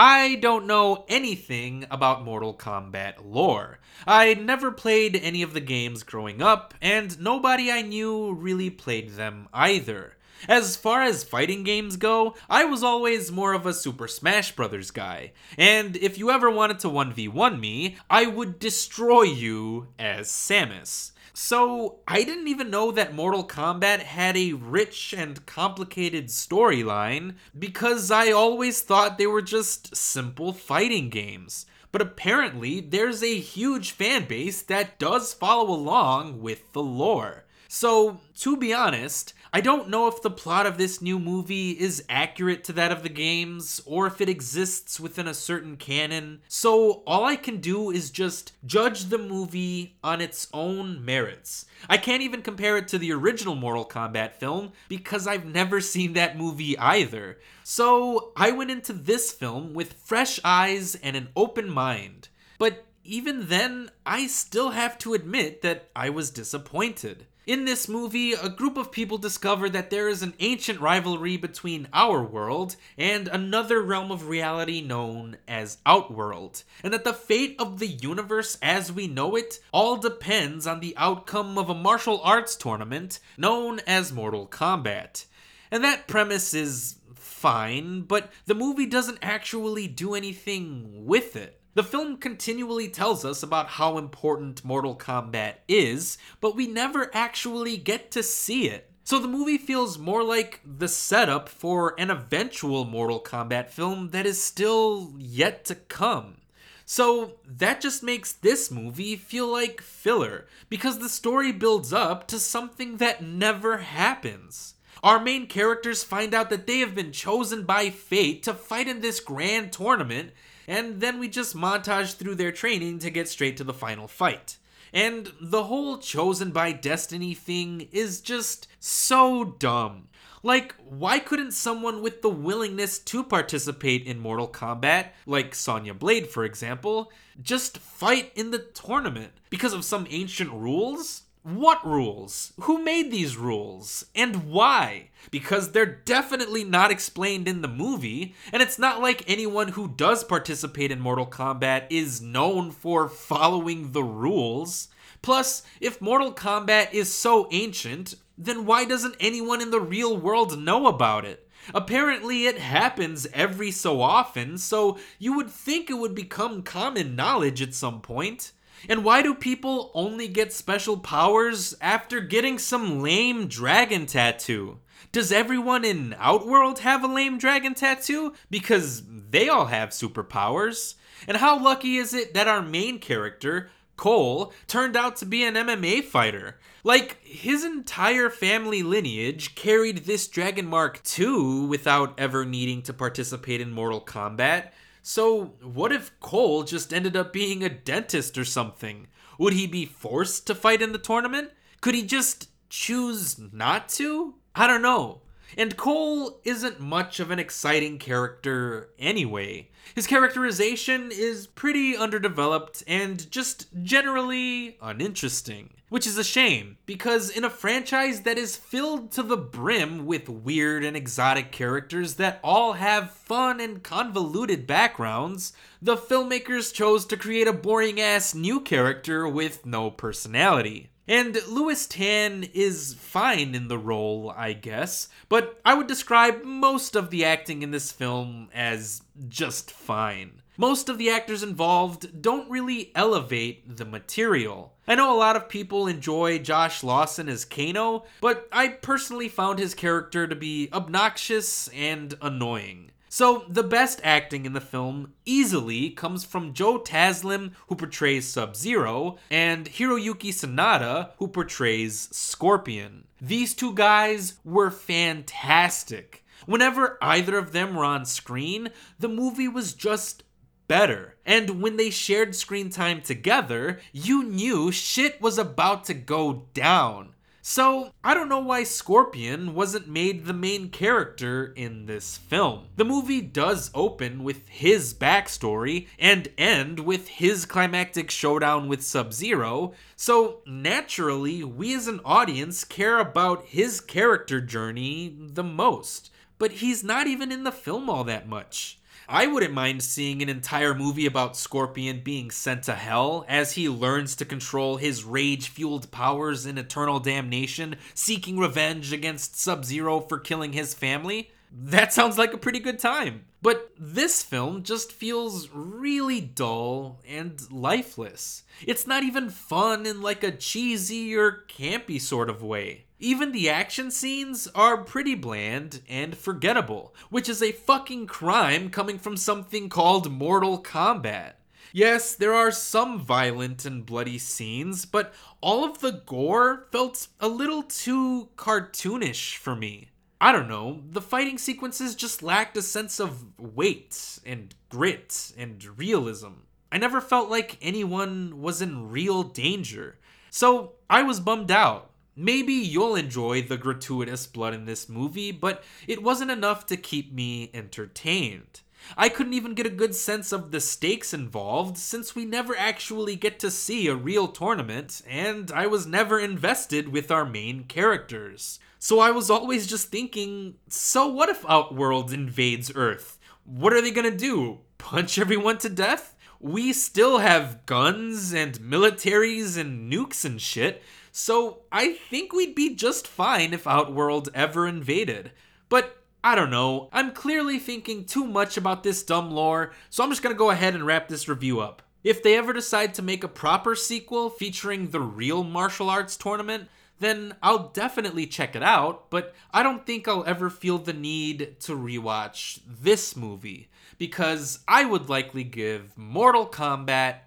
I don't know anything about Mortal Kombat lore. I never played any of the games growing up, and nobody I knew really played them either. As far as fighting games go, I was always more of a Super Smash Bros. guy, and if you ever wanted to 1v1 me, I would destroy you as Samus. So, I didn't even know that Mortal Kombat had a rich and complicated storyline because I always thought they were just simple fighting games. But apparently, there's a huge fan base that does follow along with the lore. So, to be honest, I don't know if the plot of this new movie is accurate to that of the games or if it exists within a certain canon. So all I can do is just judge the movie on its own merits. I can't even compare it to the original Mortal Kombat film because I've never seen that movie either. So I went into this film with fresh eyes and an open mind. But even then, I still have to admit that I was disappointed. In this movie, a group of people discover that there is an ancient rivalry between our world and another realm of reality known as Outworld, and that the fate of the universe as we know it all depends on the outcome of a martial arts tournament known as Mortal Kombat. And that premise is fine, but the movie doesn't actually do anything with it. The film continually tells us about how important Mortal Kombat is, but we never actually get to see it. So the movie feels more like the setup for an eventual Mortal Kombat film that is still yet to come. So that just makes this movie feel like filler, because the story builds up to something that never happens. Our main characters find out that they have been chosen by fate to fight in this grand tournament, and then we just montage through their training to get straight to the final fight. And the whole chosen by destiny thing is just so dumb. Like, why couldn't someone with the willingness to participate in Mortal Kombat, like Sonya Blade for example, just fight in the tournament because of some ancient rules? What rules? Who made these rules? And why? Because they're definitely not explained in the movie, and it's not like anyone who does participate in Mortal Kombat is known for following the rules. Plus, if Mortal Kombat is so ancient, then why doesn't anyone in the real world know about it? Apparently, it happens every so often, so you would think it would become common knowledge at some point. And why do people only get special powers after getting some lame dragon tattoo? Does everyone in Outworld have a lame dragon tattoo? Because they all have superpowers. And how lucky is it that our main character, Cole, turned out to be an MMA fighter? Like, his entire family lineage carried this Dragon Mark II without ever needing to participate in Mortal Kombat. So, what if Cole just ended up being a dentist or something? Would he be forced to fight in the tournament? Could he just choose not to? I don't know. And Cole isn't much of an exciting character anyway. His characterization is pretty underdeveloped and just generally uninteresting. Which is a shame, because in a franchise that is filled to the brim with weird and exotic characters that all have fun and convoluted backgrounds, the filmmakers chose to create a boring ass new character with no personality. And Lewis Tan is fine in the role, I guess, but I would describe most of the acting in this film as just fine. Most of the actors involved don't really elevate the material. I know a lot of people enjoy Josh Lawson as Kano, but I personally found his character to be obnoxious and annoying. So, the best acting in the film easily comes from Joe Taslim, who portrays Sub Zero, and Hiroyuki Sanada, who portrays Scorpion. These two guys were fantastic. Whenever either of them were on screen, the movie was just better. And when they shared screen time together, you knew shit was about to go down. So, I don't know why Scorpion wasn't made the main character in this film. The movie does open with his backstory and end with his climactic showdown with Sub Zero, so naturally, we as an audience care about his character journey the most. But he's not even in the film all that much. I wouldn't mind seeing an entire movie about Scorpion being sent to hell as he learns to control his rage fueled powers in eternal damnation, seeking revenge against Sub Zero for killing his family. That sounds like a pretty good time. But this film just feels really dull and lifeless. It's not even fun in like a cheesy or campy sort of way. Even the action scenes are pretty bland and forgettable, which is a fucking crime coming from something called Mortal Kombat. Yes, there are some violent and bloody scenes, but all of the gore felt a little too cartoonish for me. I don't know, the fighting sequences just lacked a sense of weight and grit and realism. I never felt like anyone was in real danger. So I was bummed out. Maybe you'll enjoy the gratuitous blood in this movie, but it wasn't enough to keep me entertained. I couldn't even get a good sense of the stakes involved since we never actually get to see a real tournament, and I was never invested with our main characters. So I was always just thinking, so what if Outworld invades Earth? What are they gonna do? Punch everyone to death? We still have guns and militaries and nukes and shit, so I think we'd be just fine if Outworld ever invaded. But I don't know, I'm clearly thinking too much about this dumb lore, so I'm just gonna go ahead and wrap this review up. If they ever decide to make a proper sequel featuring the real martial arts tournament, then I'll definitely check it out, but I don't think I'll ever feel the need to rewatch this movie because I would likely give Mortal Kombat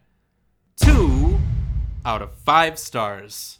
2 out of 5 stars.